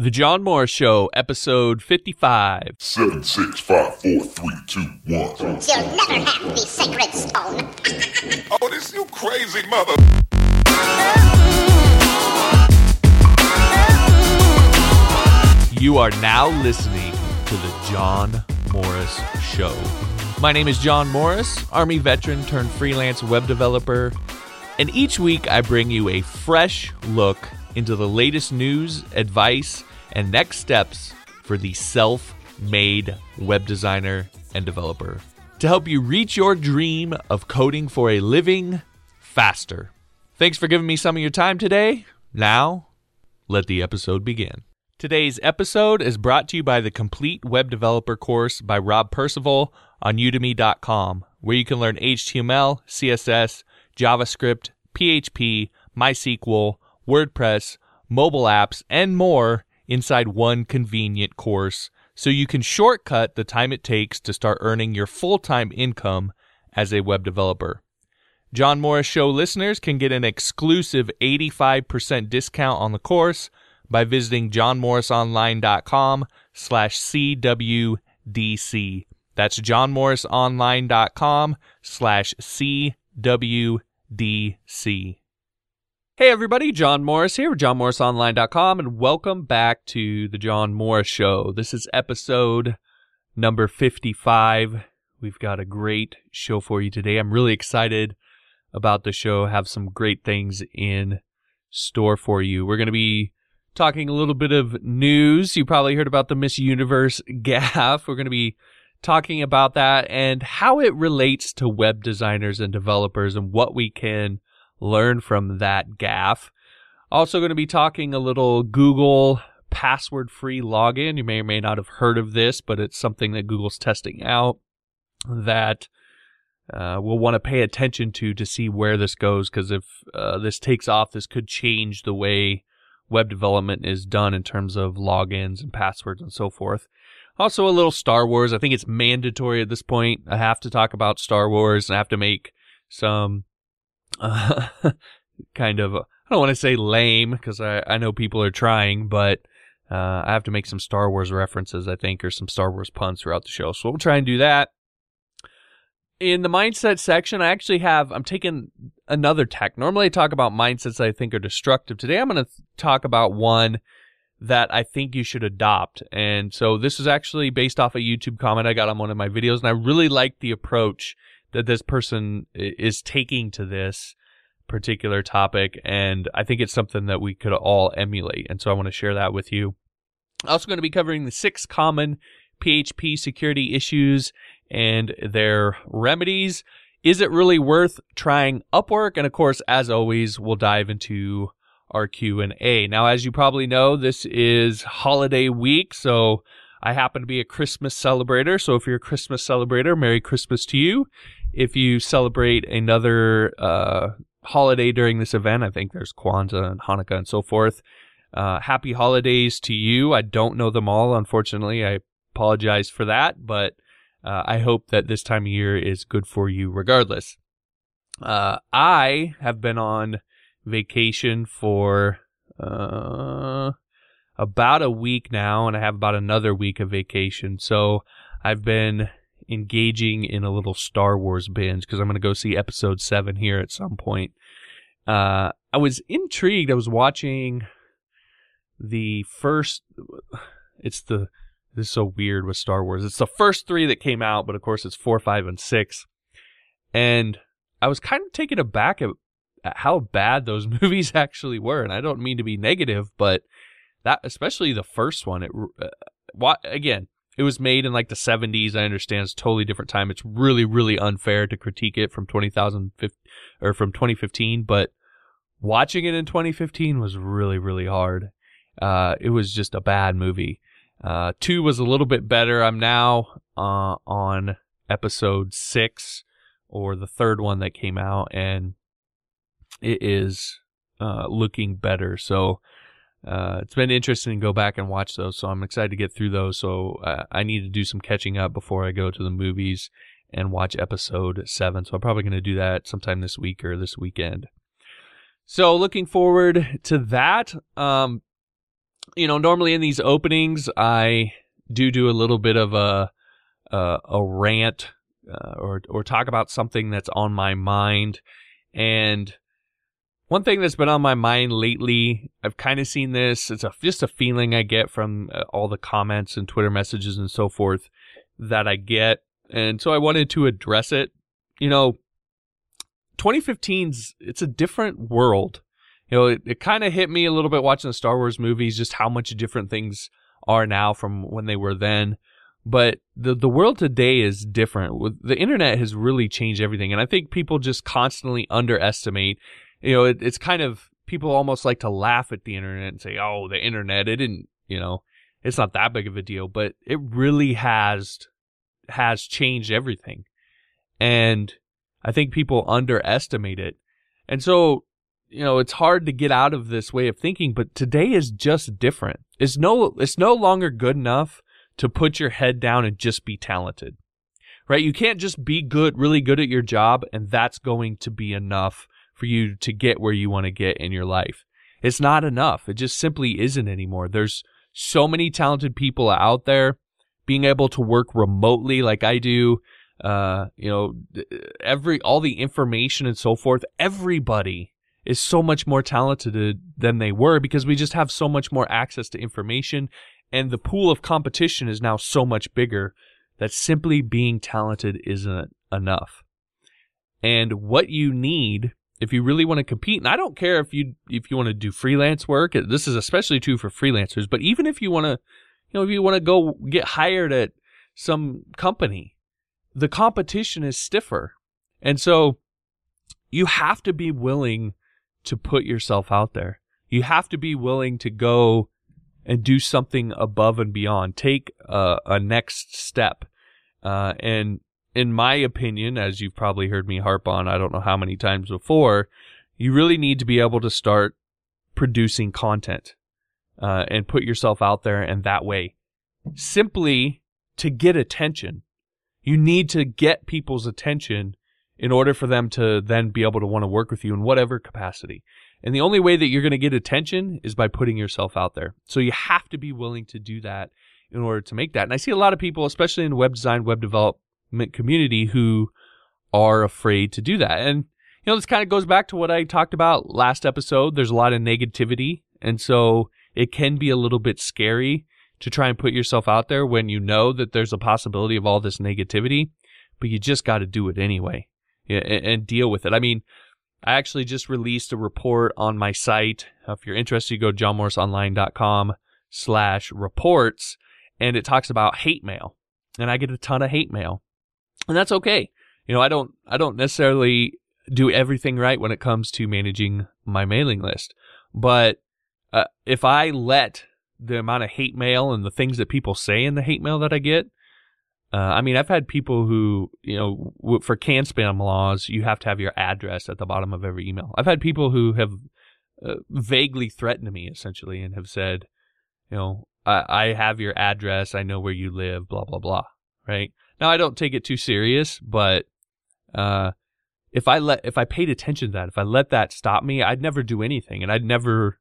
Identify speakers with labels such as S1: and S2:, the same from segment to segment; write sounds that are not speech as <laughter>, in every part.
S1: The John Morris Show, episode 55.
S2: Seven, six, five, four, three, two, one.
S3: You'll never have the sacred stone. <laughs>
S2: Oh, this you crazy mother.
S1: You are now listening to The John Morris Show. My name is John Morris, Army veteran turned freelance web developer, and each week I bring you a fresh look into the latest news, advice, and next steps for the self made web designer and developer to help you reach your dream of coding for a living faster. Thanks for giving me some of your time today. Now, let the episode begin. Today's episode is brought to you by the Complete Web Developer course by Rob Percival on udemy.com, where you can learn HTML, CSS, JavaScript, PHP, MySQL, WordPress, mobile apps, and more inside one convenient course so you can shortcut the time it takes to start earning your full time income as a web developer. John Morris Show listeners can get an exclusive 85% discount on the course by visiting johnmorrisonline.com slash CWDC. That's johnmorrisonline.com slash CWDC. Hey everybody, John Morris here with johnmorrisonline.com and welcome back to the John Morris Show. This is episode number 55. We've got a great show for you today. I'm really excited about the show, have some great things in store for you. We're going to be talking a little bit of news. You probably heard about the Miss Universe <laughs> gaffe. We're going to be talking about that and how it relates to web designers and developers and what we can learn from that gaffe. Also, going to be talking a little Google password free login. You may or may not have heard of this, but it's something that Google's testing out that uh, we'll want to pay attention to to see where this goes because if uh, this takes off, this could change the way web development is done in terms of logins and passwords and so forth. Also, a little Star Wars. I think it's mandatory at this point. I have to talk about Star Wars and I have to make some uh, <laughs> kind of, I don't want to say lame because I, I know people are trying, but uh, I have to make some Star Wars references, I think, or some Star Wars puns throughout the show. So we'll try and do that. In the mindset section, I actually have, I'm taking another tech. Normally I talk about mindsets I think are destructive. Today I'm going to talk about one that I think you should adopt. And so this is actually based off a YouTube comment I got on one of my videos, and I really like the approach that this person is taking to this particular topic. And I think it's something that we could all emulate. And so I want to share that with you. Also going to be covering the six common PHP security issues and their remedies. Is it really worth trying Upwork? And of course, as always, we'll dive into our Q&A. Now, as you probably know, this is holiday week, so I happen to be a Christmas celebrator. So if you're a Christmas celebrator, Merry Christmas to you. If you celebrate another uh, holiday during this event, I think there's Kwanzaa and Hanukkah and so forth. Uh, happy holidays to you. I don't know them all, unfortunately. I apologize for that, but uh, I hope that this time of year is good for you regardless. Uh, I have been on vacation for uh, about a week now, and I have about another week of vacation. So I've been engaging in a little Star Wars binge because I'm going to go see episode 7 here at some point. Uh, I was intrigued. I was watching the first. It's the. This is so weird with Star Wars. It's the first three that came out, but of course it's four, five, and six. And I was kind of taken aback at, at how bad those <laughs> movies actually were. And I don't mean to be negative, but that, especially the first one, it, uh, again, it was made in like the 70s. I understand it's totally different time. It's really, really unfair to critique it from 20,000 or from 2015, but watching it in 2015 was really, really hard. Uh, it was just a bad movie. Uh, two was a little bit better. I'm now uh, on episode six or the third one that came out, and it is uh, looking better. So uh, it's been interesting to go back and watch those. So I'm excited to get through those. So uh, I need to do some catching up before I go to the movies and watch episode seven. So I'm probably going to do that sometime this week or this weekend. So looking forward to that. Um, you know, normally in these openings, I do do a little bit of a a, a rant uh, or or talk about something that's on my mind. And one thing that's been on my mind lately, I've kind of seen this. It's a, just a feeling I get from uh, all the comments and Twitter messages and so forth that I get, and so I wanted to address it. You know, 2015's it's a different world. You know, it, it kind of hit me a little bit watching the Star Wars movies, just how much different things are now from when they were then. But the the world today is different. The internet has really changed everything, and I think people just constantly underestimate. You know, it, it's kind of people almost like to laugh at the internet and say, "Oh, the internet, it didn't," you know, it's not that big of a deal, but it really has has changed everything. And I think people underestimate it. And so, you know, it's hard to get out of this way of thinking, but today is just different. It's no it's no longer good enough to put your head down and just be talented. Right? You can't just be good, really good at your job and that's going to be enough for you to get where you want to get in your life. It's not enough. It just simply isn't anymore. There's so many talented people out there being able to work remotely like I do, uh, you know, every all the information and so forth. Everybody is so much more talented than they were because we just have so much more access to information, and the pool of competition is now so much bigger that simply being talented isn't enough. And what you need if you really want to compete, and I don't care if you if you want to do freelance work. This is especially true for freelancers. But even if you want to, you know, if you want to go get hired at some company, the competition is stiffer. And so you have to be willing to put yourself out there. You have to be willing to go and do something above and beyond. Take a, a next step. Uh, and in my opinion, as you've probably heard me harp on, I don't know how many times before, you really need to be able to start producing content uh, and put yourself out there and that way simply to get attention you need to get people's attention in order for them to then be able to want to work with you in whatever capacity. And the only way that you're going to get attention is by putting yourself out there. So you have to be willing to do that in order to make that. And I see a lot of people, especially in web design, web development community, who are afraid to do that. And, you know, this kind of goes back to what I talked about last episode. There's a lot of negativity. And so it can be a little bit scary to try and put yourself out there when you know that there's a possibility of all this negativity, but you just got to do it anyway and, and, deal with it. I mean, I actually just released a report on my site. Uh, if you're interested, you go johnmorrisonline.com slash reports and it talks about hate mail and I get a ton of hate mail and that's okay. You know, I don't, I don't necessarily do everything right when it comes to managing my mailing list, but uh, if I let the amount of hate mail and the things that people say in the hate mail that I get. Uh, I mean, I've had people who, you know, for can spam laws, you have to have your address at the bottom of every email. I've had people who have uh, vaguely threatened me essentially and have said, you know, I, I have your address, I know where you live, blah blah blah. Right now, I don't take it too serious, but uh, if I let if I paid attention to that, if I let that stop me, I'd never do anything, and I'd never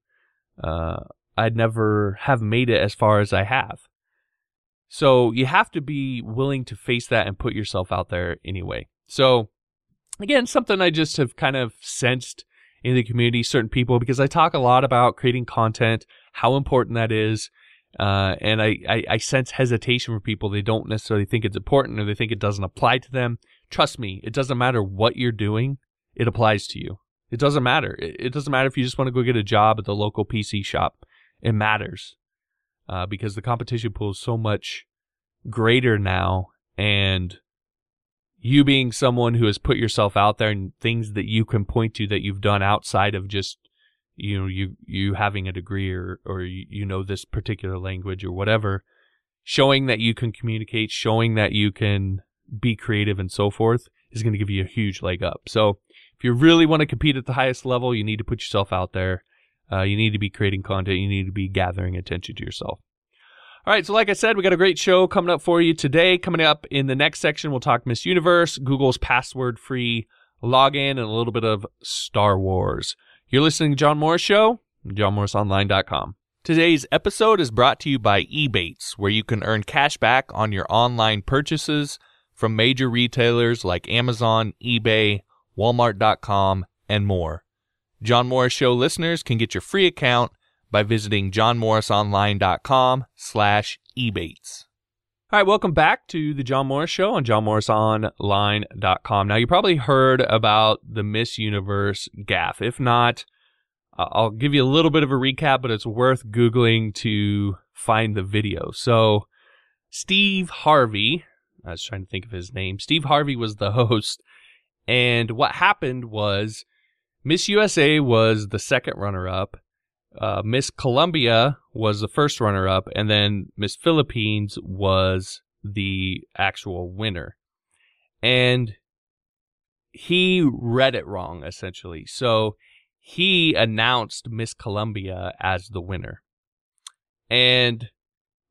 S1: uh, I'd never have made it as far as I have. So you have to be willing to face that and put yourself out there anyway. So again, something I just have kind of sensed in the community, certain people, because I talk a lot about creating content, how important that is. Uh, and I, I, I sense hesitation from people. They don't necessarily think it's important or they think it doesn't apply to them. Trust me, it doesn't matter what you're doing. It applies to you. It doesn't matter. It, it doesn't matter if you just want to go get a job at the local PC shop it matters uh, because the competition pool is so much greater now and you being someone who has put yourself out there and things that you can point to that you've done outside of just you know you you having a degree or or you know this particular language or whatever showing that you can communicate showing that you can be creative and so forth is going to give you a huge leg up so if you really want to compete at the highest level you need to put yourself out there uh, you need to be creating content. You need to be gathering attention to yourself. All right, so like I said, we got a great show coming up for you today. Coming up in the next section, we'll talk Miss Universe, Google's password free login, and a little bit of Star Wars. You're listening to John Morris Show, johnmorrisonline.com. Today's episode is brought to you by Ebates, where you can earn cash back on your online purchases from major retailers like Amazon, eBay, Walmart.com, and more. John Morris Show listeners can get your free account by visiting johnmorrisonline.com slash ebates. All right, welcome back to the John Morris Show on johnmorrisonline.com. Now, you probably heard about the Miss Universe gaff. If not, I'll give you a little bit of a recap, but it's worth Googling to find the video. So, Steve Harvey, I was trying to think of his name. Steve Harvey was the <laughs> host. And what happened was Miss USA was the second runner up. Uh, Miss Colombia was the first runner up. And then Miss Philippines was the actual winner. And he read it wrong, essentially. So he announced Miss Colombia as the winner. And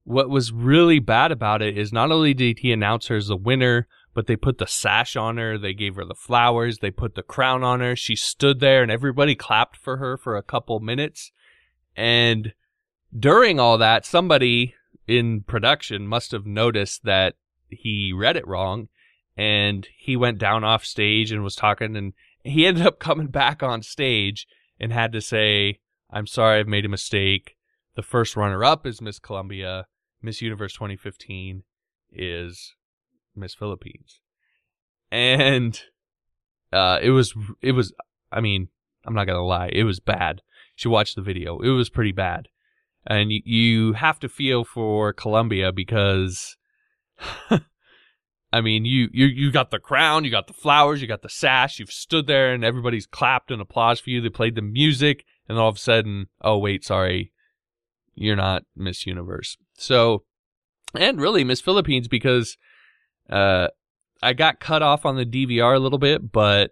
S1: what was really bad about it is not only did he announce her as the winner, but they put the sash on her, they gave her the flowers, they put the crown on her. She stood there and everybody clapped for her for a couple minutes. And during all that, somebody in production must have noticed that he read it wrong and he went down off stage and was talking and he <laughs> ended up coming back on stage and had to say, I'm sorry, I've made a mistake. The first runner up is Miss Colombia. Miss Universe 2015 is Miss Philippines. And uh, it was, it was, I mean, I'm not going to lie, it was bad. She watched the video. It was pretty bad. And you, have to feel for Colombia because <laughs> I mean, you, you you got the crown, you got the flowers, you got the sash. You've stood there, and everybody's clapped and applauded for you. They played the music, and all of a sudden, oh wait, sorry, you're not Miss Universe. So, and really Miss Philippines because uh, I got cut off on the DVR a little bit, but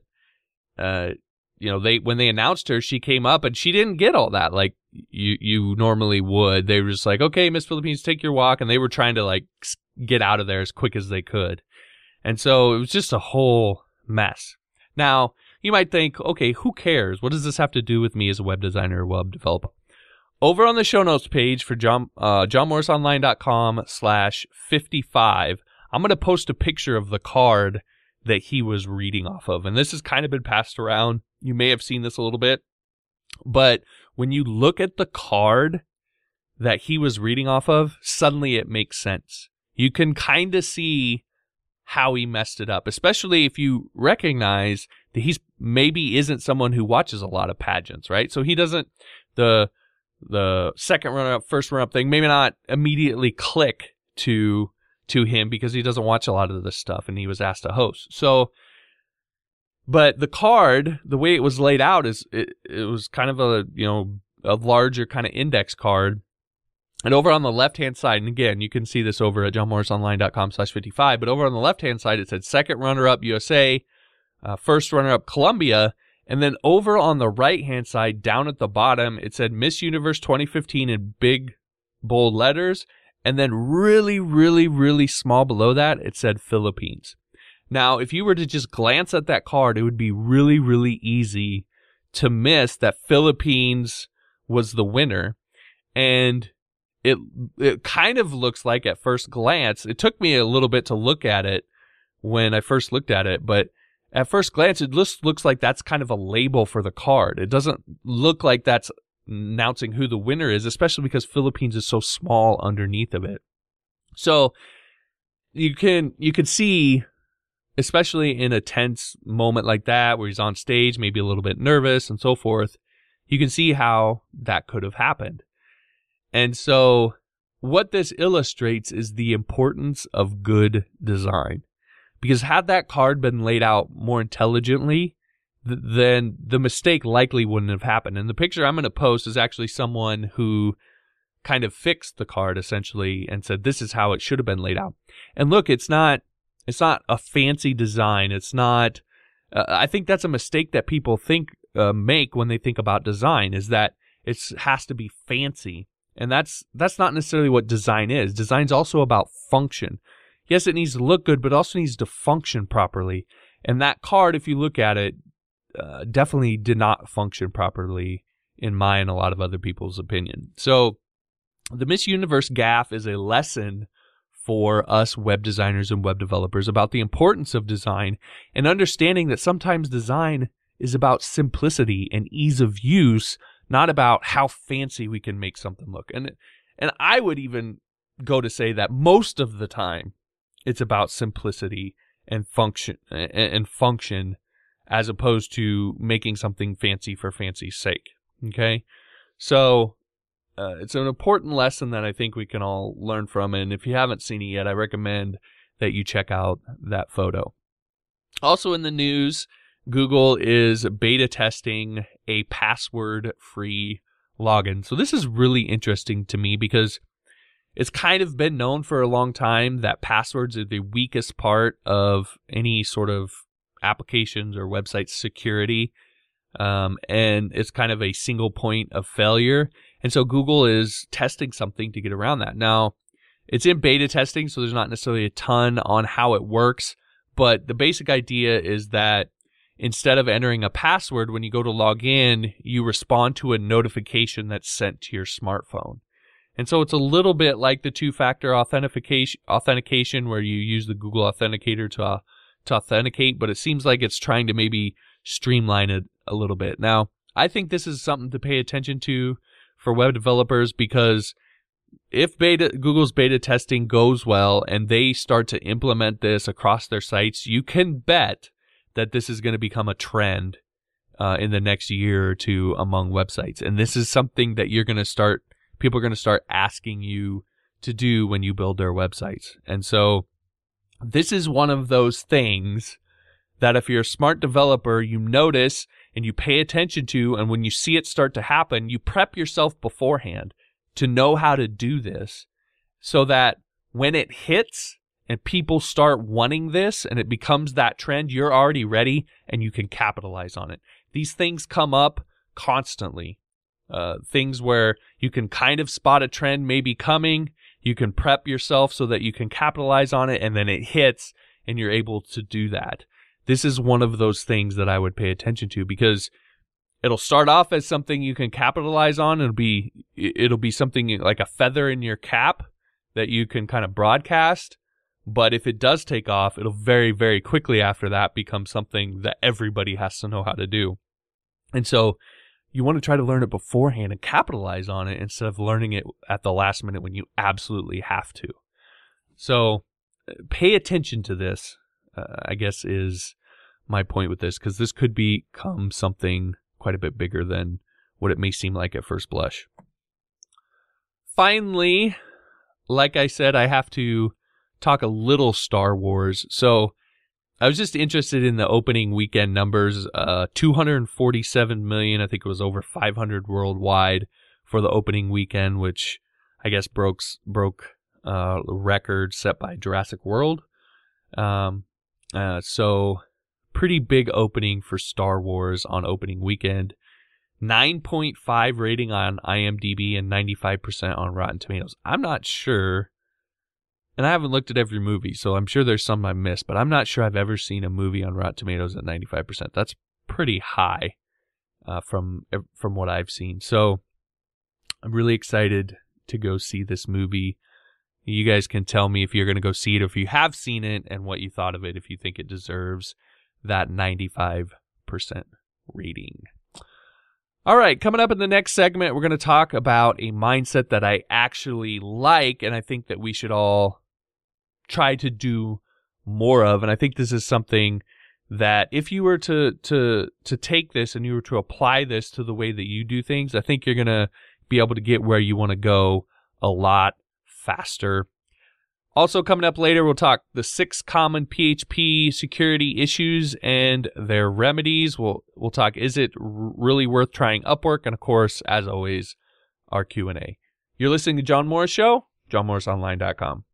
S1: uh, you know, they when they announced her, she came up and she didn't get all that like you you normally would. They were just like, okay, Miss Philippines, take your walk, and they were trying to like get out of there as quick as they could. And so it was just a whole mess. Now, you might think, okay, who cares? What does this have to do with me as a web designer or web developer? Over on the show notes page for John, uh, johnmorrisonline.com slash 55, I'm going to post a picture of the card that he was reading off of. And this has kind of been passed around. You may have seen this a little bit. But when you look at the card that he was reading off of, suddenly it makes sense. You can kind of see how he messed it up, especially if you recognize that he's maybe isn't someone who watches a lot of pageants, right? So he doesn't the the second runner up, first runner up thing maybe not immediately click to to him because he doesn't watch a lot of this stuff and he was asked to host. So but the card, the way it was laid out is it, it was kind of a, you know, a larger kind of index card and over on the left hand side, and again, you can see this over at johnmorrisonline.com slash 55, but over on the left hand side, it said second runner up USA, uh, first runner up Colombia. And then over on the right hand side, down at the bottom, it said Miss Universe 2015 in big, bold letters. And then really, really, really small below that, it said Philippines. Now, if you were to just glance at that card, it would be really, really easy to miss that Philippines was the winner. And it it kind of looks like at first glance. It took me a little bit to look at it when I first looked at it, but at first glance, it just looks like that's kind of a label for the card. It doesn't look like that's announcing who the winner is, especially because Philippines is so small underneath of it. So you can you can see, especially in a tense moment like that, where he's on stage, maybe a little bit nervous and so forth. You can see how that could have happened. And so what this illustrates is the importance of good design. Because had that card been laid out more intelligently, th- then the mistake likely wouldn't have happened. And the picture I'm going to post is actually someone who kind of fixed the card essentially and said this is how it should have been laid out. And look, it's not it's not a fancy design. It's not uh, I think that's a mistake that people think uh, make when they think about design is that it has to be fancy. And that's that's not necessarily what design is. Design's also about function. Yes, it needs to look good, but also needs to function properly. And that card, if you look at it, uh, definitely did not function properly in my and a lot of other people's opinion. So The Miss Universe gaff is a lesson for us web designers and web developers about the importance of design and understanding that sometimes design is about simplicity and ease of use, not about how fancy we can make something look. And and I would even go to say that most of the time it's about simplicity and function and function as opposed to making something fancy for fancy's sake. Okay? So uh, it's an important lesson that I think we can all learn from. And if you haven't seen it yet, I recommend that you check out that photo. Also in the news, Google is beta testing a password free login. So this is really interesting to me because it's kind of been known for a long time that passwords are the weakest part of any sort of applications or website security. Um, and it's kind of a single point of failure. And so Google is testing something to get around that. Now, it's in beta testing, so there's not necessarily a ton on how it works, but the basic idea is that instead of entering a password when you go to log in, you respond to a notification that's sent to your smartphone. And so it's a little bit like the two-factor authentication authentication where you use the Google Authenticator to uh, to authenticate, but it seems like it's trying to maybe streamline it a little bit. Now, I think this is something to pay attention to for web developers because if beta Google's beta testing goes well and they start to implement this across their sites, you can bet that this is going to become a trend uh, in the next year or two among websites. And this is something that you're going to start people are going to start asking you to do when you build their websites. And so this is one of those things that if you're a smart developer, you notice and you pay attention to, and when you see it start to happen, you prep yourself beforehand to know how to do this so that when it hits and people start wanting this and it becomes that trend, you're already ready and you can capitalize on it. These things come up constantly. Uh, things where you can kind of spot a trend maybe coming, you can prep yourself so that you can capitalize on it, and then it hits and you're able to do that this is one of those things that I would pay attention to because it'll start off as something you can capitalize on. It'll be it'll be something like a feather in your cap that you can kind of broadcast. But if it does take off, it'll very, very quickly after that become something that everybody has to know how to do. And so you want to try to learn it beforehand and capitalize on it instead of learning it at the last minute when you absolutely have to. So uh, pay attention to this uh, I guess is my point with this because this could become something quite a bit bigger than what it may seem like at first blush. Finally, like I said, I have to talk a little Star Wars. So I was just interested in the opening weekend numbers. Uh, 247 million. I think it was over 500 worldwide for the opening weekend, which I guess broke broke uh, record set by Jurassic World. Um, uh, so, pretty big opening for Star Wars on opening weekend. 9.5 rating on IMDb and 95% on Rotten Tomatoes. I'm not sure, and I haven't looked at every movie, so I'm sure there's some I missed, but I'm not sure I've ever seen a movie on Rotten Tomatoes at 95%. That's pretty high uh, from from what I've seen. So I'm really excited to go see this movie. You guys can tell me if you're going to go see it, or if you have seen it, and what you thought of it, if you think it deserves that 95% rating. All right, coming up in the next segment, we're going to talk about a mindset that I actually like, and I think that we should all try to do more of. And I think this is something that if you were to to to take this and you were to apply this to the way that you do things, I think you're going to be able to get where you want to go a lot faster. Also, coming up later, we'll talk the six common PHP security issues and their remedies. We'll we'll talk is it really worth trying Upwork, and of course, as always, our Q and A. You're listening to John Morris Show, JohnMorrisOnline.com.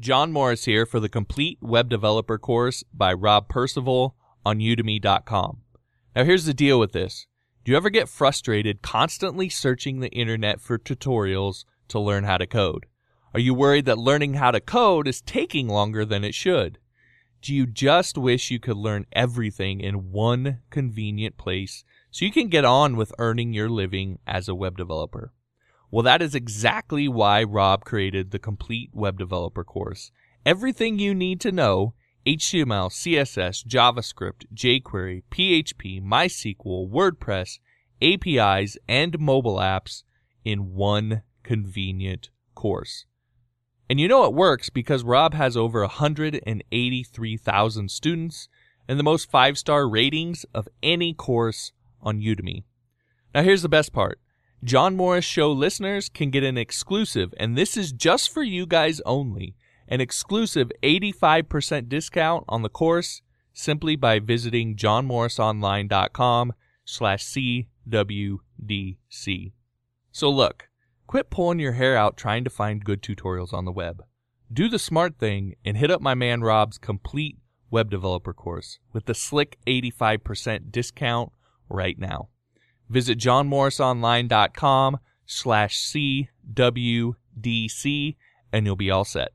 S1: John Morris here for the complete web developer course by Rob Percival on Udemy.com. Now, here's the deal with this: Do you ever get frustrated constantly searching the internet for tutorials to learn how to code? Are you worried that learning how to code is taking longer than it should? Do you just wish you could learn everything in one convenient place so you can get on with earning your living as a web developer? Well, that is exactly why Rob created the complete web developer course. Everything you need to know HTML, CSS, JavaScript, jQuery, PHP, MySQL, WordPress, APIs, and mobile apps in one convenient course. And you know it works because Rob has over 183,000 students and the most five star ratings of any course on Udemy. Now, here's the best part John Morris Show listeners can get an exclusive, and this is just for you guys only an exclusive 85% discount on the course simply by visiting johnmorrisonline.com slash CWDC. So look, quit pulling your hair out trying to find good tutorials on the web. Do the smart thing and hit up my man Rob's complete web developer course with the slick 85% discount right now. Visit johnmorrisonline.com slash CWDC and you'll be all set.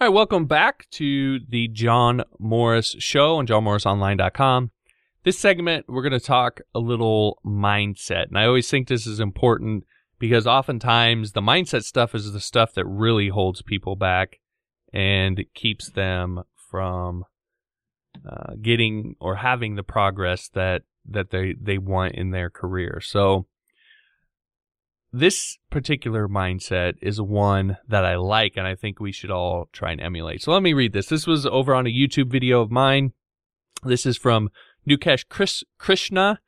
S1: All right, welcome back to the John Morris Show on johnmorrisonline.com. This segment, we're going to talk a little mindset. And I always think this is important because oftentimes the mindset stuff is the stuff that really holds people back and keeps them from uh, getting or having the progress that that they they want in their career. So this particular mindset is one that I like and I think we should all try and emulate. So let me read this. This was over on a YouTube video of mine. This is from Nukesh Chris, Krishna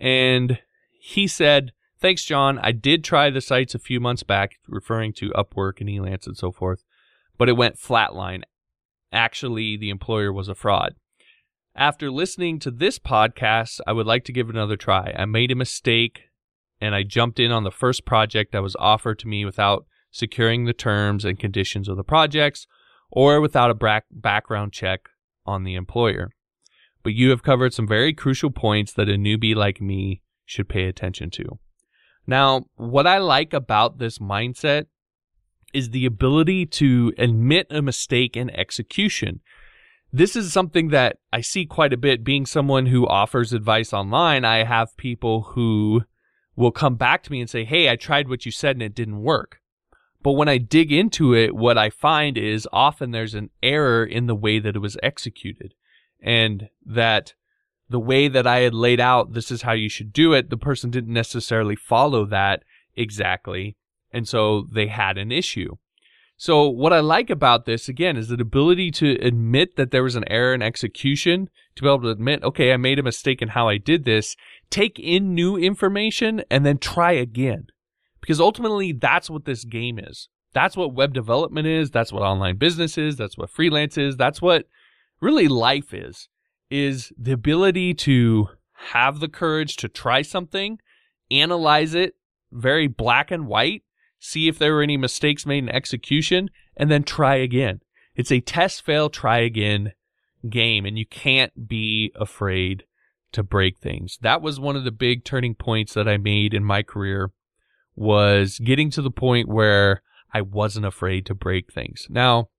S1: and he said, "Thanks John. I did try the sites a few months back referring to Upwork and Elance and so forth, but it went flatline. Actually, the employer was a fraud. After listening to this podcast, I would like to give it another try. I made a mistake and I jumped in on the first project that was offered to me without securing the terms and conditions of the projects or without a background check on the employer. But you have covered some very crucial points that a newbie like me should pay attention to. Now, what I like about this mindset is the ability to admit a mistake in execution this is something that I see quite a bit being someone who offers advice online. I have people who will come back to me and say, Hey, I tried what you said and it didn't work. But when I dig into it, what I find is often there's an error in the way that it was executed and that the way that I had laid out, this is how you should do it. The person didn't necessarily follow that exactly. And so they had an issue. So what I like about this again is the ability to admit that there was an error in execution, to be able to admit, okay, I made a mistake in how I did this, take in new information and then try again. Because ultimately that's what this game is. That's what web development is, that's what online business is, that's what freelance is, that's what really life is. Is the ability to have the courage to try something, analyze it very black and white see if there were any mistakes made in execution, and then try again. It's a test, fail, try again game, and you can't be afraid to break things. That was one of the big turning points that I made in my career was getting to the point where I wasn't afraid to break things. Now,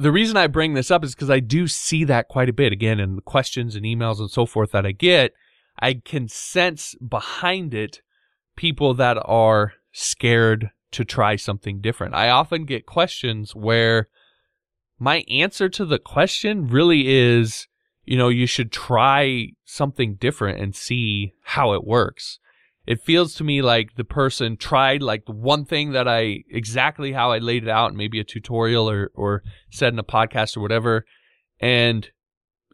S1: the reason I bring this up is because I do see that quite a bit again in the questions and emails and so forth that I get. I can sense behind it people that are scared to try something different. I often get questions where my answer to the question really is, you know, you should try something different and see how it works. It feels to me like the person tried like the one thing that I exactly how I laid it out, maybe a tutorial or, or said in a podcast or whatever, and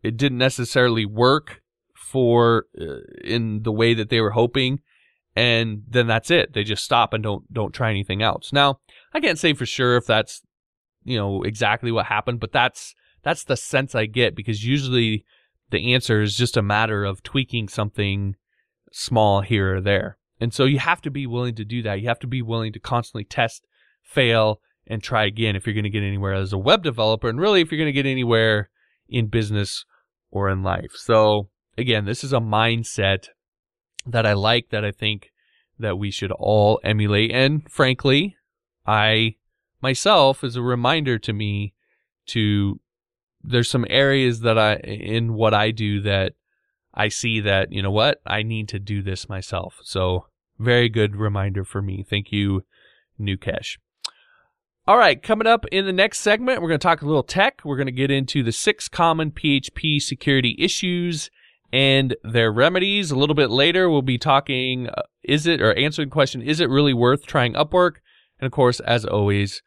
S1: it didn't necessarily work for uh, in the way that they were hoping and then that's it. They just stop and don't don't try anything else. Now, I can't say for sure if that's you know exactly what happened, but that's that's the sense I get because usually the answer is just a matter of tweaking something small here or there. And so you have to be willing to do that. You have to be willing to constantly test, fail, and try again if you're going to get anywhere as a web developer and really if you're going to get anywhere in business or in life. So again, this is a mindset that I like that I think that we should all emulate. And frankly, I myself is a reminder to me to there's some areas that I in what I do that I see that, you know what, I need to do this myself. So Very good reminder for me. Thank you, Nukesh. All right, coming up in the next segment, we're going to talk a little tech. We're going to get into the six common PHP security issues and their remedies. A little bit later, we'll be talking uh, is it or answering the question is it really worth trying Upwork? And of course, as always,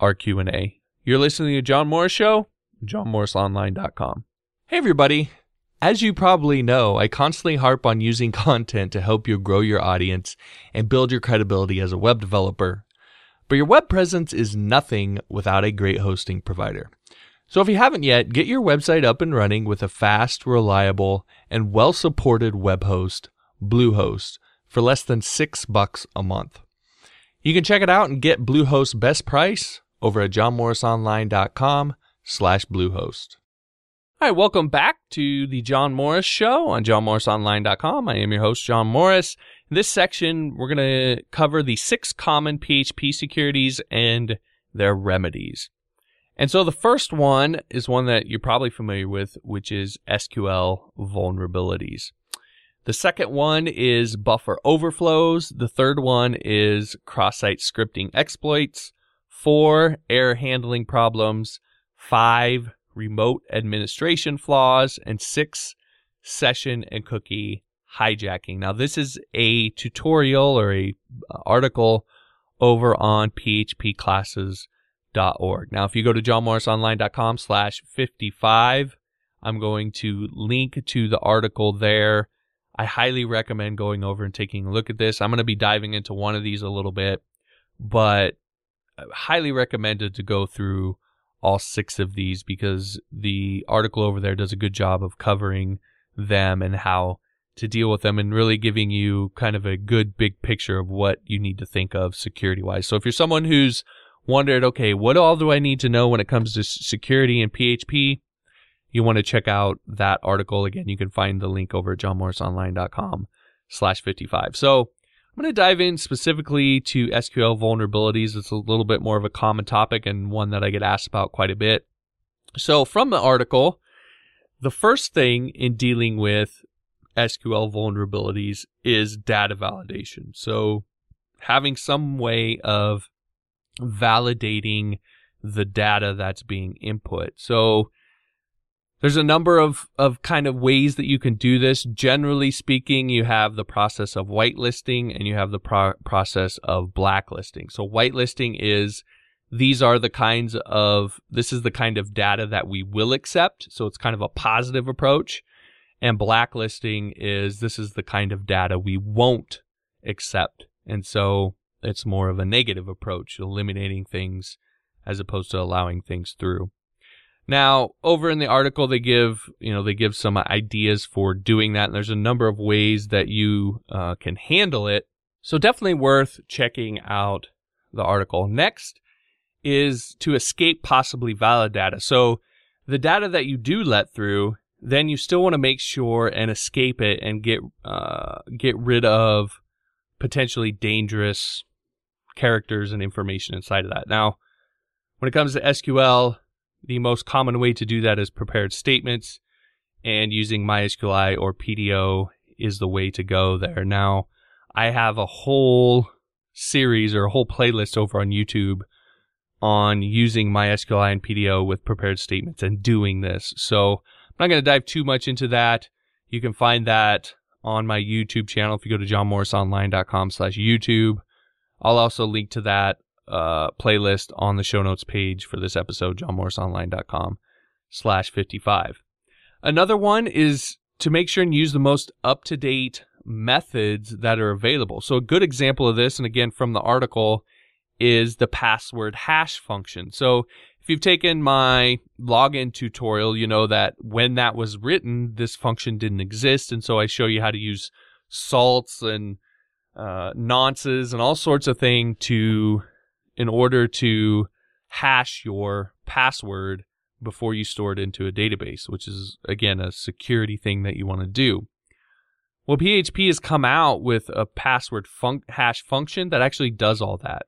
S1: our Q&A. You're listening to John Morris show, johnmorrisonline.com. Hey everybody. As you probably know, I constantly harp on using <laughs> content to help you grow your audience and build your credibility as a web developer. But your web presence is nothing without a great hosting provider. So if you haven't yet, get your website up and running with a fast, reliable, and well-supported web host, Bluehost, for less than 6 bucks a month. You can check it out and get Bluehost's best price over at johnmorrisonline.com slash Bluehost. All right, welcome back to the John Morris Show on johnmorrisonline.com. I am your host, John Morris. In this section, we're going to cover the six common PHP securities and their remedies. And so the first one is one that you're probably familiar with, which is SQL vulnerabilities. The second one is buffer overflows. The third one is cross-site scripting exploits. Four, error handling problems. Five, remote administration flaws. And six, session and cookie hijacking. Now, this is a tutorial or a uh, article over on phpclasses.org. Now, if you go to johnmorrisonline.com slash 55, I'm going to link to the article there. I highly recommend going over and taking a look at this. I'm going to be diving into one of these a little bit, but I highly recommended to go through all six of these because the article over there does a good job of covering them and how to deal with them and really giving you kind of a good big picture of what you need to think of security wise. So if you're someone who's wondered, okay, what all do I need to know when it comes to security and PHP? You want to check out that article. Again, you can find the link over at johnmorrisonline.com slash 55. So I'm going to dive in specifically to SQL vulnerabilities. It's a little bit more of a common topic and one that I get asked about quite a bit. So from the article, the first thing in dealing with SQL vulnerabilities is data validation. So having some way of validating the data that's being input. So there's a number of, of kind of ways that you can do this. Generally speaking, you have the process of whitelisting and you have the pro- process of blacklisting. So whitelisting is these are the kinds of, this is the kind of data that we will accept. So it's kind of a positive approach. And blacklisting is this is the kind of data we won't accept. And so it's more of a negative approach, eliminating things as opposed to allowing things through. Now, over in the article, they give you know they give some ideas for doing that, and there's a number of ways that you uh, can handle it. So definitely worth checking out the article. Next is to escape possibly valid data. So the data that you do let through then you still want to make sure and escape it and get uh, get rid of potentially dangerous characters and information inside of that. Now, when it comes to SQL, the most common way to do that is prepared statements, and using MySQLi or PDO is the way to go there. Now, I have a whole series or a whole playlist over on YouTube on using MySQLi and PDO with prepared statements and doing this. So I'm not going to dive too much into that. You can find that on my YouTube channel if you go to johnmorrisonline.com slash YouTube. I'll also link to that uh, playlist on the show notes page for this episode, johnmorrisonline.com slash 55. Another one is to make sure and use the most up-to-date methods that are available. So a good example of this, and again from the article, is the password hash function. So if you've taken my login tutorial, you know that when that was written, this function didn't exist. And so I show you how to use salts and uh, nonces and all sorts of thing to, in order to hash your password before you store it into a database, which is again a security thing that you want to do. Well, PHP has come out with a password fun- hash function that actually does all that.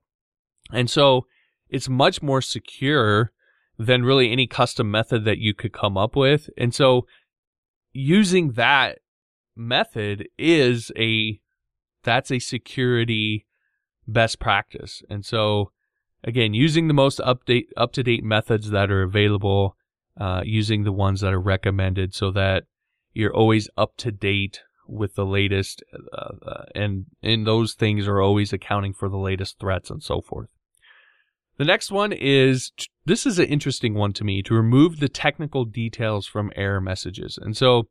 S1: And so it's much more secure than really any custom method that you could come up with. And so using that method is a that's a security best practice. And so, again, using the most update up to date methods that are available, uh, using the ones that are recommended, so that you're always up to date with the latest, uh, uh, and and those things are always accounting for the latest threats and so forth. The next one is this is an interesting one to me to remove the technical details from error messages. And so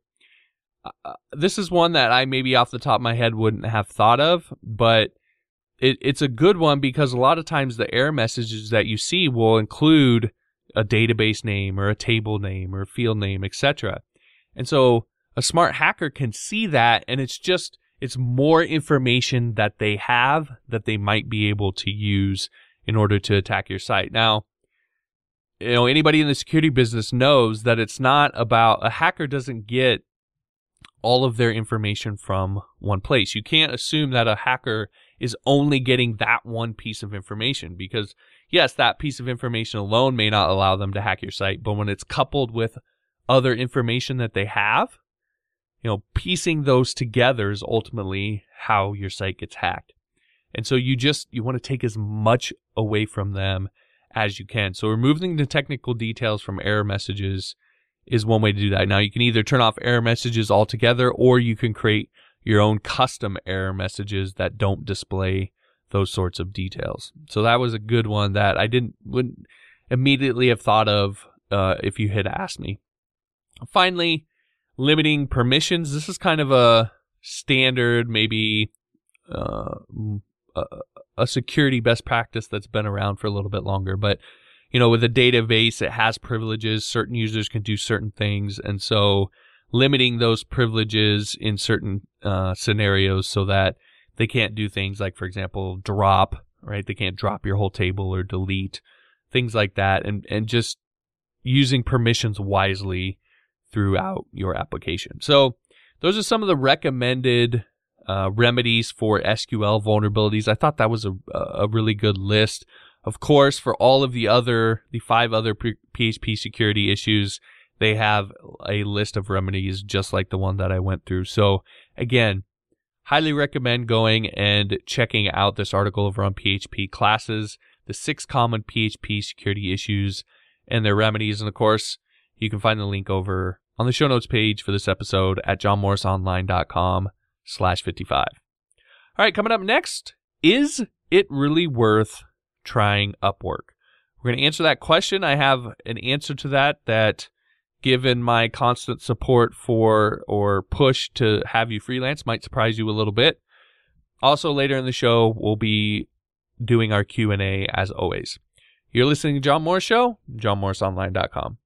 S1: uh, uh, this is one that I maybe off the top of my head wouldn't have thought of, but it, it's a good one because a lot of times the error messages that you see will include a database name or a table name or a field name, etc. And so a smart hacker can see that and it's just it's more information that they have that they might be able to use in order to attack your site. Now, you know, anybody in the security business knows that it's not about a hacker doesn't get all of their information from one place. You can't assume that a hacker is only getting that one piece of information because yes, that piece of information alone may not allow them to hack your site, but when it's coupled with other information that they have, you know, piecing those together is ultimately how your site gets hacked. And so you just you want to take as much away from them as you can. So removing the technical details from error messages is one way to do that. Now you can either turn off error messages altogether or you can create your own custom error messages that don't display those sorts of details. So that was a good one that I didn't wouldn't immediately have thought of uh, if you had asked me. Finally, limiting permissions. This is kind of a standard, maybe uh, a, a security best practice that's been around for a little bit longer. But, you know, with a database, it has privileges. Certain users can do certain things. And so limiting those privileges in certain uh, scenarios so that they can't do things like, for example, drop, right? They can't drop your whole table or delete things like that. And, and just using permissions wisely throughout your application. So those are some of the recommended uh, remedies for SQL vulnerabilities. I thought that was a, a really good list. Of course, for all of the other, the five other PHP security issues, they have a list of remedies just like the one that I went through. So again, highly recommend going and checking out this article over on PHP classes, the six common PHP security issues and their remedies. And of course, you can find the link over on the show notes page for this episode at johnmorrisonline.com slash 55. All right, coming up next, is it really worth trying Upwork? We're going to answer that question. I have an answer to that that given my constant support for or push to have you freelance might surprise you a little bit. Also later in the show, we'll be doing our Q&A as always. You're listening to John Morris Show, johnmorrisonline.com.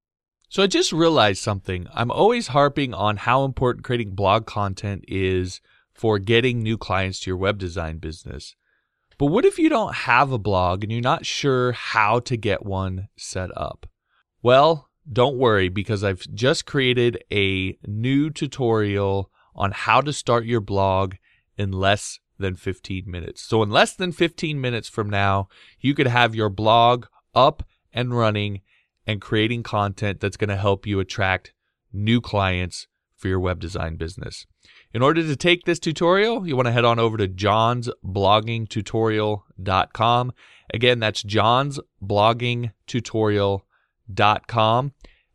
S1: So I just realized something. I'm always harping on how important creating blog content is for getting new clients to your web design business. But what if you don't have a blog and you're not sure how to get one set up? Well, don't worry because I've just created a new tutorial on how to start your blog in less than 15 minutes. So in less than 15 minutes from now, you could have your blog up and running and creating content that's going to help you attract new clients for your web design business. In order to take this tutorial, you want to head on over to johnsbloggingtutorial.com. Again, that's johnsbloggingtutorial.com.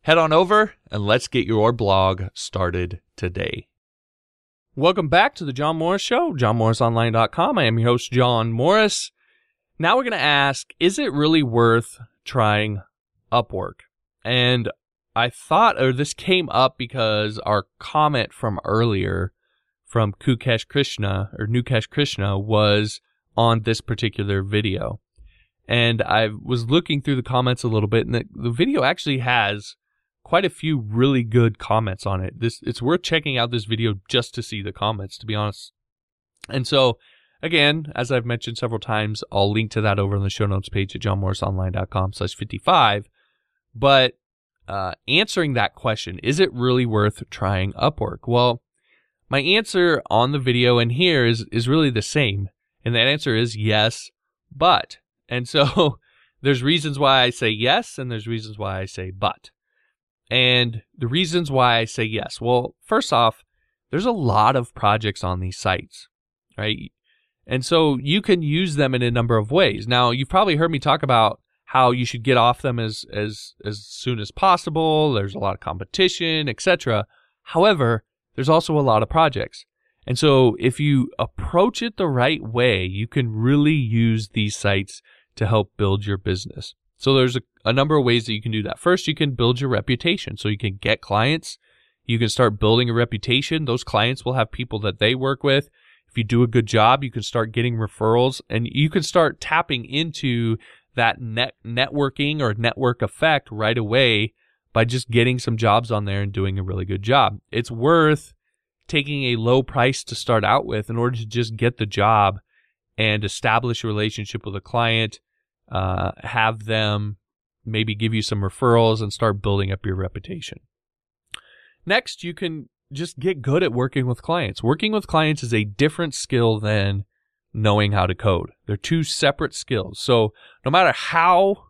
S1: Head on over and let's get your blog started today. Welcome back to the John Morris Show, johnmorrisonline.com. I am your host, John Morris. Now we're going to ask, is it really worth trying Upwork. And I thought, or this came up because our comment from earlier from Kukesh Krishna or Nukesh Krishna was on this particular video. And I was looking through the comments a little bit, and the, the video actually has quite a few really good comments on it. This it's worth checking out this video just to see the comments, to be honest. And so, again, as I've mentioned several times, I'll link to that over on the show notes page at johnmorrisonline.com slash 55. But uh, answering that question, is it really worth trying Upwork? Well, my answer on the video and here is, is really the same. And that answer is yes, but. And so <laughs> there's reasons why I say yes, and there's reasons why I say but. And the reasons why I say yes. Well, first off, there's a lot of projects on these sites, right? And so you can use them in a number of ways. Now, you've probably heard me talk about how you should get off them as as as soon as possible. There's a lot of competition, etc. However, there's also a lot of projects. And so if you approach it the right way, you can really use these sites to help build your business. So there's a, a number of ways that you can do that. First, you can build your reputation. So you can get clients. You can start building a reputation. Those clients will have people that they work with. If you do a good job, you can start getting referrals and you can start tapping into that net networking or network effect right away by just getting some jobs on there and doing a really good job. It's worth taking a low price to start out with in order to just get the job and establish a relationship with a client, uh, have them maybe give you some referrals and start building up your reputation. Next, you can just get good at working with clients. Working with clients is a different skill than knowing how to code. They're two separate skills. So no matter how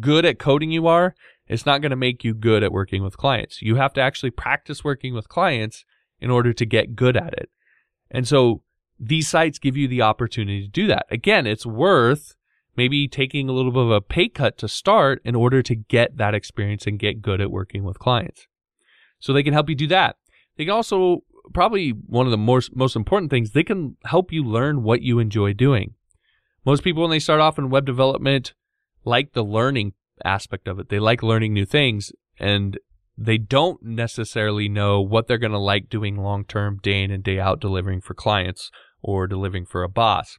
S1: good at coding you are, it's not going to make you good at working with clients. You have to actually practice working with clients in order to get good at it. And so these sites give you the opportunity to do that. Again, it's worth maybe taking a little bit of a pay cut to start in order to get that experience and get good at working with clients. So they can help you do that. They can also probably one of the most most important things, they can help you learn what you enjoy doing. Most people when they start off in web development like the learning aspect of it. They like learning new things and they don't necessarily know what they're going to like doing long term, day in and day out, delivering for clients or delivering for a boss.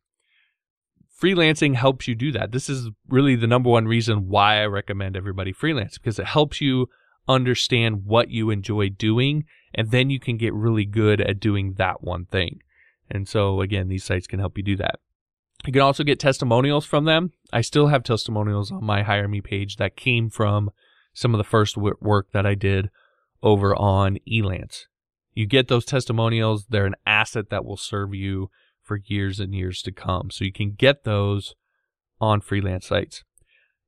S1: Freelancing helps you do that. This is really the number one reason why I recommend everybody freelance because it helps you understand what you enjoy doing and then you can get really good at doing that one thing. And so again, these sites can help you do that. You can also get testimonials from them. I still have testimonials on my Hire Me page that came from some of the first work that I did over on Elance. You get those testimonials, they're an asset that will serve you for years and years to come. So you can get those on freelance sites.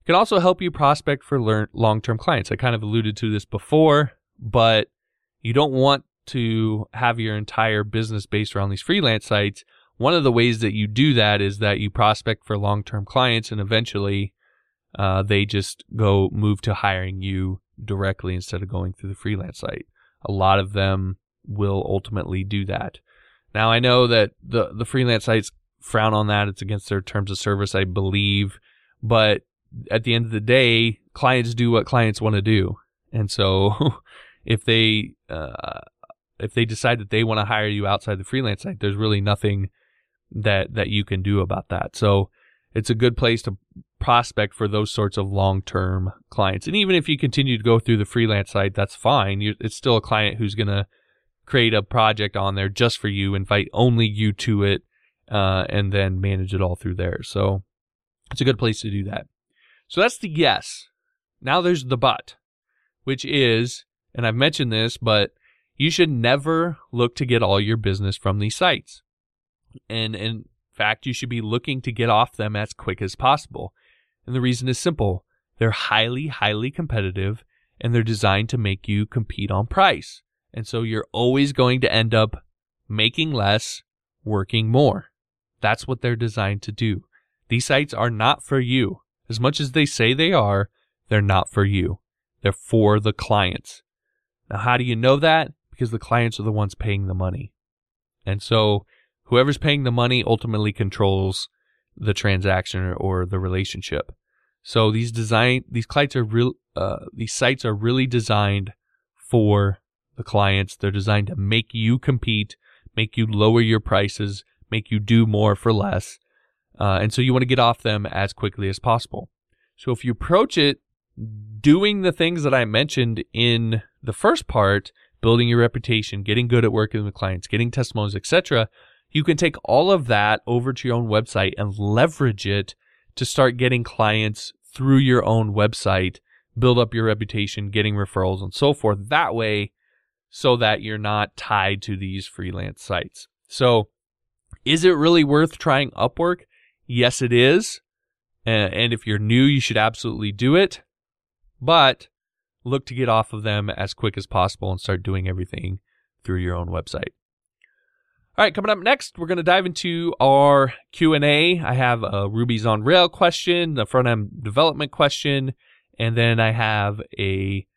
S1: It can also help you prospect for long term clients. I kind of alluded to this before, but you don't want to have your entire business based around these freelance sites. One of the ways that you do that is that you prospect for long term clients and eventually uh, they just go move to hiring you directly instead of going through the freelance site. A lot of them will ultimately do that. Now I know that the the freelance sites frown on that; it's against their terms of service, I believe. But at the end of the day, clients do what clients want to do, and so <laughs> if they uh, if they decide that they want to hire you outside the freelance site, there's really nothing that that you can do about that. So it's a good place to prospect for those sorts of long-term clients. And even if you continue to go through the freelance site, that's fine. You're, it's still a client who's going to create a project on there just for you, invite only you to it, uh, and then manage it all through there. So it's a good place to do that. So that's the yes. Now there's the but, which is, and I've mentioned this, but you should never look to get all your business from these sites. And in fact, you should be looking to get off them as quick as possible. And the reason is simple. They're highly, highly competitive and they're designed to make you compete on price. And so you're always going to end up making less, working more. That's what they're designed to do. These sites are not for you. As much as they say they are, they're not for you. They're for the clients. Now, how do you know that? Because the clients are the ones paying the money. And so whoever's paying the money ultimately controls the transaction or the relationship. So these design these clients are real uh, these sites are really designed for the clients. They're designed to make you compete, make you lower your prices, make you do more for less. Uh, and so you want to get off them as quickly as possible. So if you approach it doing the things that I mentioned in the first part, building your reputation, getting good at working with clients, getting testimonials, etc., you can take all of that over to your own website and leverage it to start getting clients through your own website, build up your reputation, getting referrals and so forth. That way, so that you're not tied to these freelance sites. So, is it really worth trying Upwork? Yes, it is. And if you're new, you should absolutely do it. But look to get off of them as quick as possible and start doing everything through your own website. All right, coming up next, we're going to dive into our Q&A. I have a Ruby's on Rail question, the front end development question, and then I have a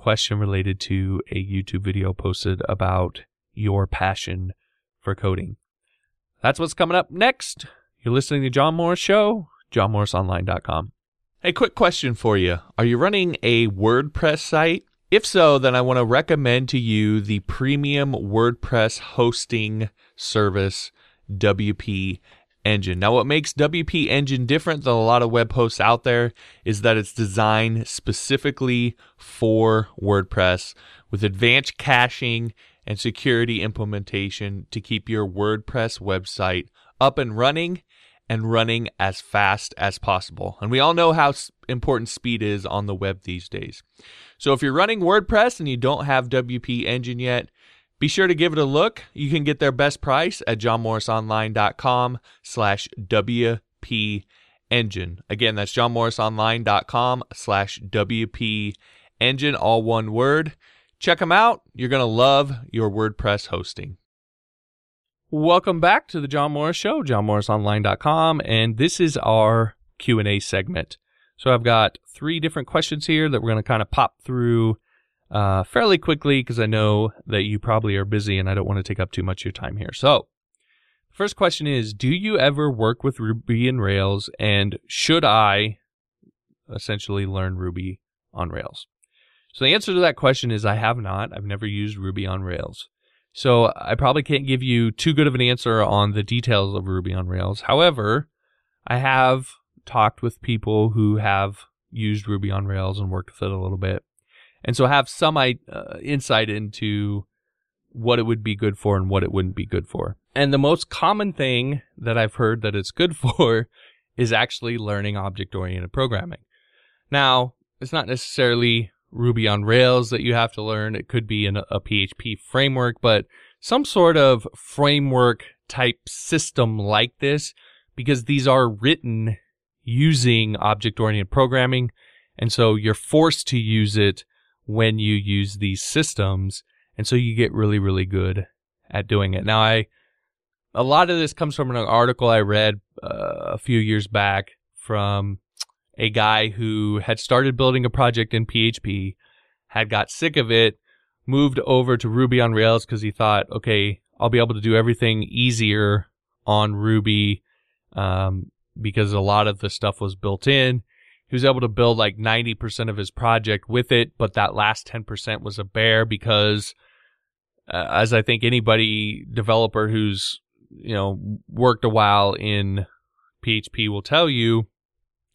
S1: question related to a YouTube video posted about your passion for coding. That's what's coming up next. You're listening to John Morris Show, johnmorrisonline.com. Hey, quick question for you. Are you running a WordPress site? If so, then I want to recommend to you the premium WordPress hosting service, WP Engine. Now, what makes WP Engine different than a lot of web hosts out there is that it's designed specifically for WordPress with advanced caching and security implementation to keep your WordPress website up and running and running as fast as possible. And we all know how important speed is on the web these days. So if you're running WordPress and you don't have WP Engine yet, be sure to give it a look. You can get their best price at johnmorrisonline.com slash WP Engine. Again, that's johnmorrisonline.com slash WP Engine, all one word. Check them out. You're going to love your WordPress hosting. Welcome back to the John Morris Show, johnmorrisonline.com, and this is our Q&A segment. So I've got three different questions here that we're going to kind of pop through uh, fairly quickly because I know that you probably are busy and I don't want to take up too much of your time here. So, first question is Do you ever work with Ruby and Rails, and should I essentially learn Ruby on Rails? So, the answer to that question is I have not. I've never used Ruby on Rails. So I probably can't give you too good of an answer on the details of Ruby on Rails. However, I have talked with people who have used Ruby on Rails and worked with it a little bit. And so have some uh, insight into what it would be good for and what it wouldn't be good for. And the most common thing that I've heard that it's good <laughs> for is actually learning object oriented programming. Now, it's not necessarily Ruby on Rails that you have to learn. It could be in a, a PHP framework, but some sort of framework type system like this, because these are written using object oriented programming. And so you're forced to use it when you use these systems. And so you get really, really good at doing it. Now, I, a lot of this comes from an article I read uh, a few years back from a guy who had started building a project in PHP, had got sick of it, moved over to Ruby on Rails because he thought, okay, I'll be able to do everything easier on Ruby um, because a lot of the stuff was built in. He was able to build like 90% of his project with it, but that last 10% was a bear because, uh, as I think anybody developer who's, you know, worked a while in PHP will tell you,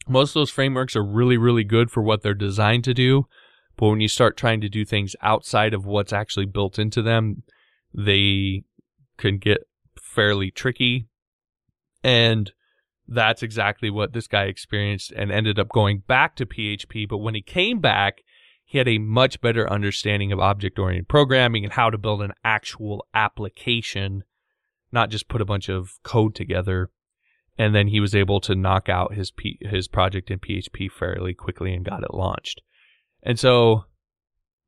S1: most of those frameworks are really, really good for what they're designed to do. But when you start trying to do things outside of what's actually built into them, they can get fairly tricky. And that's exactly what this guy experienced and ended up going back to PHP. But when he came back, he had a much better understanding of object oriented programming and how to build an actual application, not just put a bunch of code together and then he was able to knock out his P- his project in PHP fairly quickly and got it launched. And so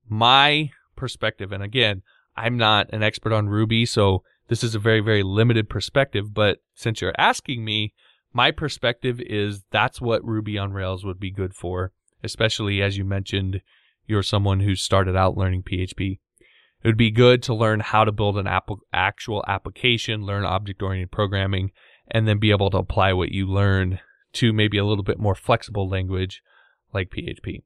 S1: my perspective and again, I'm not an expert on Ruby, so this is a very very limited perspective, but since you're asking me, my perspective is that's what Ruby on Rails would be good for, especially as you mentioned you're someone who started out learning PHP. It would be good to learn how to build an app- actual application, learn object oriented programming, and then be able to apply what you learn to maybe a little bit more flexible language like PHP.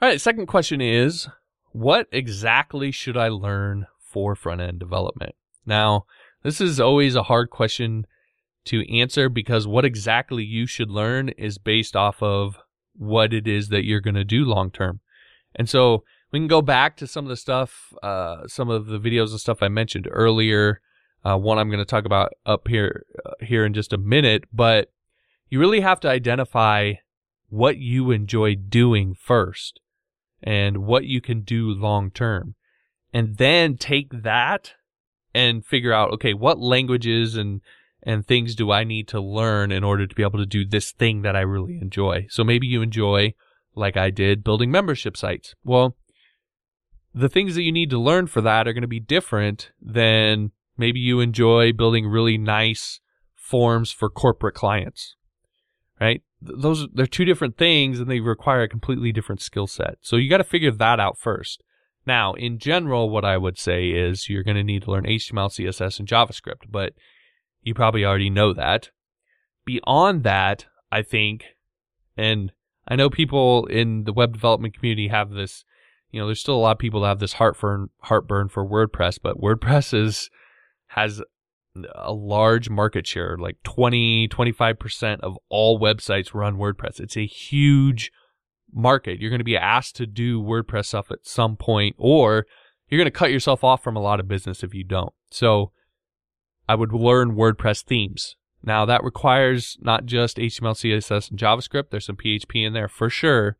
S1: All right, second question is what exactly should I learn for front end development? Now, this is always a hard question to answer because what exactly you should learn is based off of what it is that you're going to do long term. And so we can go back to some of the stuff, uh, some of the videos and stuff I mentioned earlier uh, one I'm going to talk about up here uh, here in just a minute, but you really have to identify what you enjoy doing first and what you can do long term. And then take that and figure out okay, what languages and and things do I need to learn in order to be able to do this thing that I really enjoy. So maybe you enjoy like I did building membership sites. Well, the things that you need to learn for that are going to be different than Maybe you enjoy building really nice forms for corporate clients, right? Th- Those they're two different things and they require a completely different skill set. So you got to figure that out first. Now, in general, what I would say is you're going to need to learn HTML, CSS, and JavaScript, but you probably already know that. Beyond that, I think, and I know people in the web development community have this, you know, there's still a lot of people that have this heartburn, heartburn for WordPress, but WordPress is, has a large market share, like 20, 25% of all websites run WordPress. It's a huge market. You're going to be asked to do WordPress stuff at some point, or you're going to cut yourself off from a lot of business if you don't. So I would learn WordPress themes. Now that requires not just HTML, CSS, and JavaScript. There's some PHP in there for sure,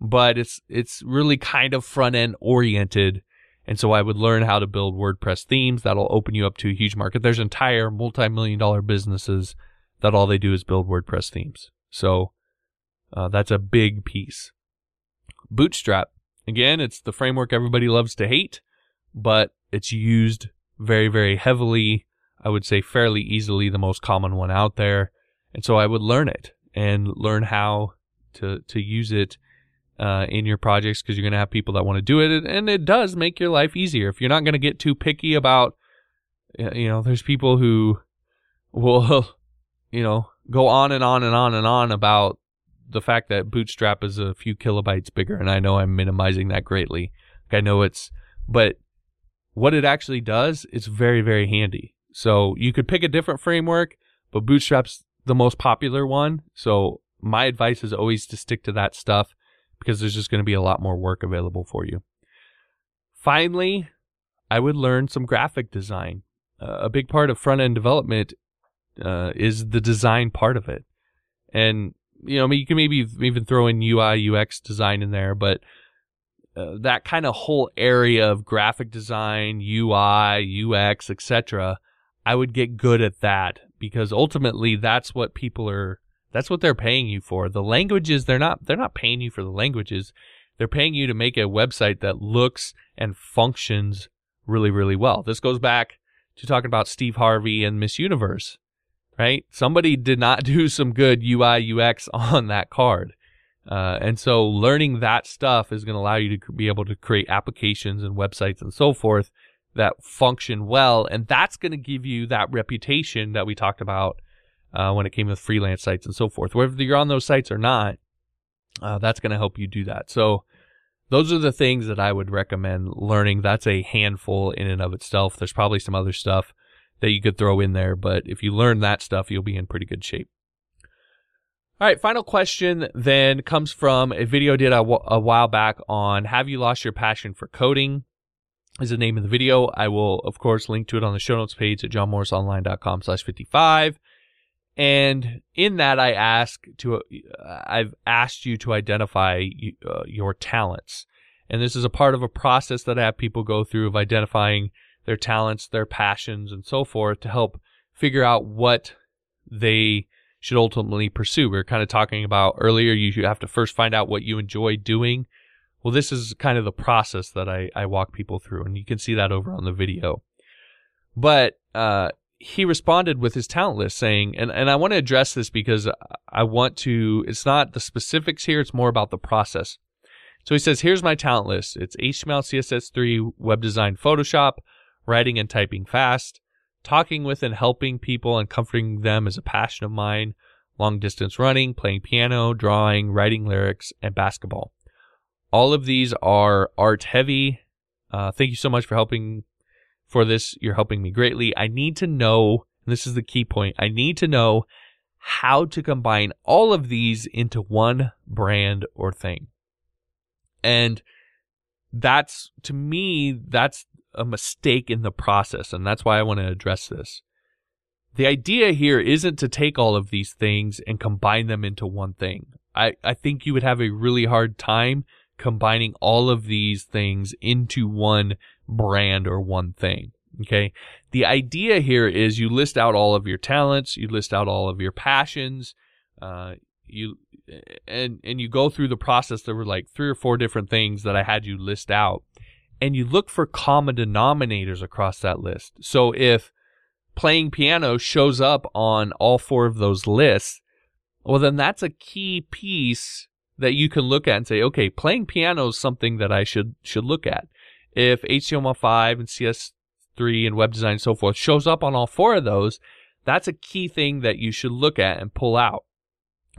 S1: but it's it's really kind of front end oriented. And so I would learn how to build WordPress themes. That'll open you up to a huge market. There's entire multi-million dollar businesses that all they do is build WordPress themes. So uh, that's a big piece. Bootstrap. Again, it's the framework everybody loves to hate, but it's used very, very heavily. I would say fairly easily the most common one out there. And so I would learn it and learn how to, to use it uh, in your projects because you're going to have people that want to do it. And it does make your life easier. If you're not going to get too picky about, you know, there's people who will, <laughs> you know, go on and on and on and on about the fact that Bootstrap is a few kilobytes bigger. And I know I'm minimizing that greatly. I know it's, but what it actually does is very, very handy. So you could pick a different framework, but Bootstrap's the most popular one. So my advice is always to stick to that stuff because there's just going to be a lot more work available for you. Finally, I would learn some graphic design. Uh, a big part of front end development uh, is the design part of it. And, you know, I mean, you can maybe even throw in UI, UX design in there, but uh, that kind of whole area of graphic design, UI, UX, etc., I would get good at that because ultimately that's what people are that's what they're paying you for. The languages they're not they're not paying you for the languages. They're paying you to make a website that looks and functions really really well. This goes back to talking about Steve Harvey and Miss Universe, right? Somebody did not <laughs> do some good UI UX on that card. Uh, and so learning that stuff is going to allow you to be able to create applications and websites and so forth that function well. And that's going to give you that reputation that we talked about uh, when it came with freelance sites and so forth. Whether you're on those sites or not, uh, that's going to help you do that. So those are the things that I would recommend learning. That's a handful in and of itself. There's probably some other stuff that you could throw in there, but if you learn that stuff, you'll be in pretty good shape. All right, final question then comes from a video I did a, a while back on have you lost your passion for coding? Is the name of the video. I will, of course, link to it on the show notes page at johnmorrisonline.com slash 55. And in that, I ask to, uh, I've asked you to identify uh, your talents. And this is a part of a process that I have people go through of identifying their talents, their passions, and so forth to help figure out what they should ultimately pursue. We were kind of talking about earlier, you have to first find out what you enjoy doing. Well, this is kind of the process that I, I walk people through, and you can see that over on the video. But uh, he responded with his talent list saying, and, and I want to address this because I want to, it's not the specifics here, it's more about the process. So he says, here's my talent list. It's HTML, CSS3, web design, Photoshop, writing and typing fast, talking with and helping people and comforting them is a passion of mine, long distance running, playing piano, drawing, writing lyrics, and basketball. All of these are art heavy. Uh, thank you so much for helping for this. You're helping me greatly. I need to know, and this is the key point, I need to know how to combine all of these into one brand or thing. And that's, to me, that's a mistake in the process. And that's why I want to address this. The idea here isn't to take all of these things and combine them into one thing. I, I think you would have a really hard time combining all of these things into one brand or one thing. Okay. The idea here is you list out all of your talents, you list out all of your passions, uh, you, and, and you go through the process. There were like three or four different things that I had you list out. and you look for common denominators across that list. So if playing piano shows up on all four of those lists, well, then that's a key piece that you can look at and say, okay, playing piano is something that I should should look at. If HTML5 and CS3 and web design and so forth shows up on all four of those, that's a key thing that you should look at and pull out.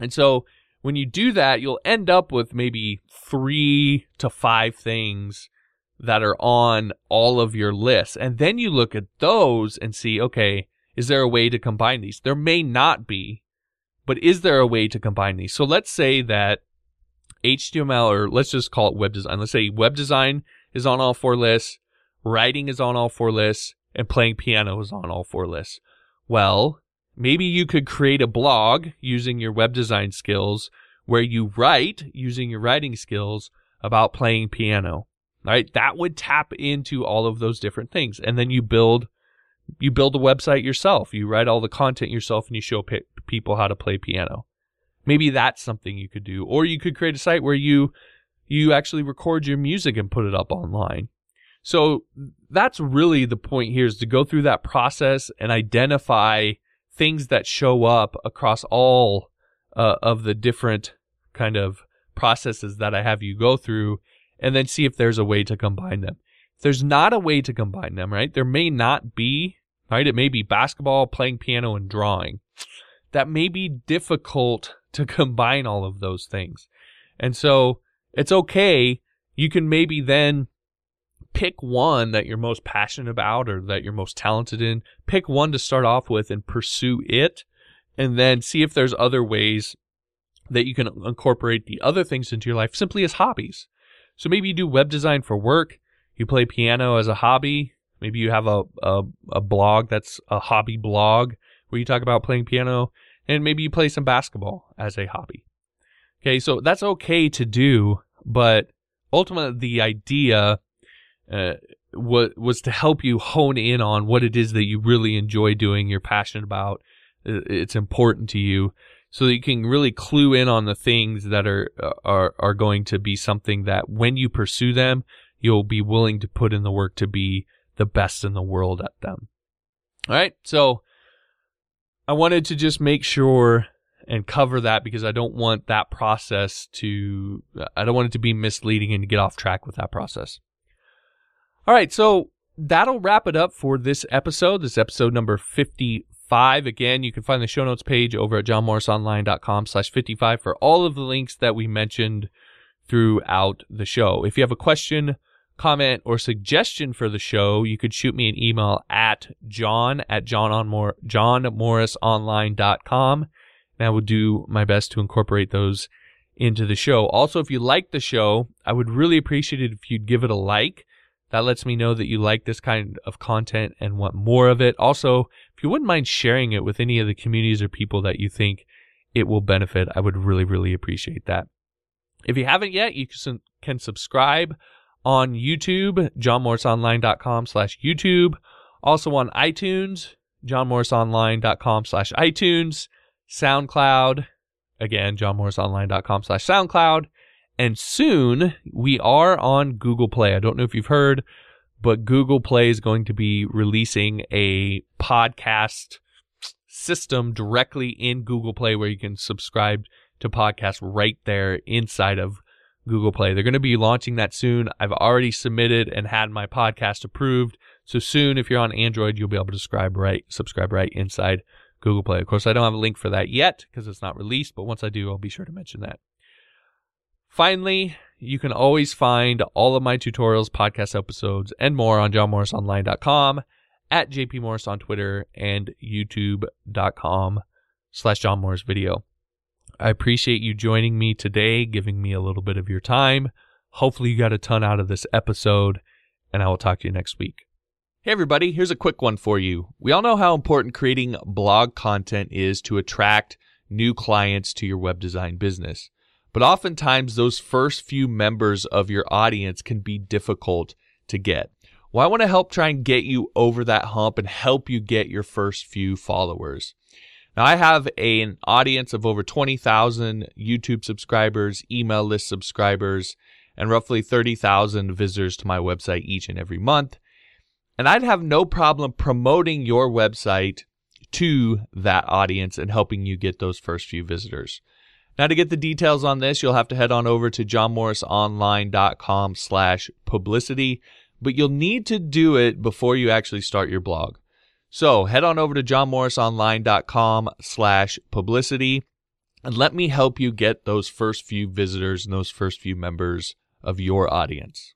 S1: And so when you do that, you'll end up with maybe three to five things that are on all of your lists. And then you look at those and see, okay, is there a way to combine these? There may not be, but is there a way to combine these? So let's say that HTML, or let's just call it web design. Let's say web design is on all four lists, writing is on all four lists, and playing piano is on all four lists. Well, maybe you could create a blog using your web design skills where you write using your writing skills about playing piano. Right? That would tap into all of those different things. And then you build you build a website yourself. You write all the content yourself and you show pe- people how to play piano. Maybe that's something you could do. Or you could create a site where you you actually record your music and put it up online. So that's really the point here is to go through that process and identify things that show up across all uh, of the different kind of processes that I have you go through and then see if there's a way to combine them. If there's not a way to combine them, right? There may not be, right? It may be basketball, playing piano, and drawing. That may be difficult to combine all of those things. And so it's okay. You can maybe then pick one that you're most passionate about or that you're most talented in. Pick one to start off with and pursue it. And then see if there's other ways that you can incorporate the other things into your life simply as hobbies. So maybe you do web design for work. You play piano as a hobby. Maybe you have a, a, a blog that's a hobby blog where you talk about playing piano. And maybe you play some basketball as a hobby. Okay, so that's okay to do, but ultimately the idea uh, was was to help you hone in on what it is that you really enjoy doing, you're passionate about, it's important to you, so that you can really clue in on the things that are uh, are are going to be something that when you pursue them, you'll be willing to put in the work to be the best in the world at them. All right, so I wanted to just make sure and cover that because I don't want that process to I don't want it to be misleading and to get off track with that process. All right, so that'll wrap it up for this episode. This episode number 55. Again, you can find the show notes page over at johnmorrisonline.com slash 55 for all of the links that we mentioned throughout the show. If you have a question, comment, or suggestion for the show, you could shoot me an email at john at johnonmore, johnmorrisonline.com, and I will do my best to incorporate those into the show. Also, if you like the show, I would really appreciate it if you'd give it a like. That lets me know that you like this kind of content and want more of it. Also, if you wouldn't mind sharing it with any of the communities or people that you think it will benefit, I would really, really appreciate that. If you haven't yet, you can subscribe on YouTube, johnmorrisonline.com slash YouTube. Also on iTunes, johnmorrisonline.com slash iTunes, SoundCloud, again, johnmorrisonline.com slash SoundCloud, and soon we are on Google Play. I don't know if you've heard, but Google Play is going to be releasing a podcast system directly in Google Play where you can subscribe to podcasts right there inside of Google Play. They're going to be launching that soon. I've already submitted and had my podcast approved. So soon, if you're on Android, you'll be able to subscribe right, subscribe right inside Google Play. Of course, I don't have a link for that yet because it's not released, but once I do, I'll be sure to mention that. Finally, you can always find all of my tutorials, podcast episodes, and more on johnmorrisonline.com, at JP Morris on Twitter, and youtube.com slash John Morris Video. I appreciate you joining me today, giving me a little bit of your time. Hopefully, you got a ton out of this episode, and I will talk to you next week. Hey, everybody, here's a quick one for you. We all know how important creating blog content is to attract new clients to your web design business. But oftentimes, those first few members of your audience can be difficult to get. Well, I want to help try and get you over that hump and help you get your first few followers. Now, I have a, an audience of over 20,000 YouTube subscribers, email list subscribers, and roughly 30,000 visitors to my website each and every month. And I'd have no problem promoting your website to that audience and helping you get those first few visitors. Now to get the details on this, you'll have to head on over to johnmorrisonline.com slash publicity, but you'll need to do it before you actually start your blog. So head on over to johnmorrisonline.com slash publicity and let me help you get those first few visitors and those first few members of your audience.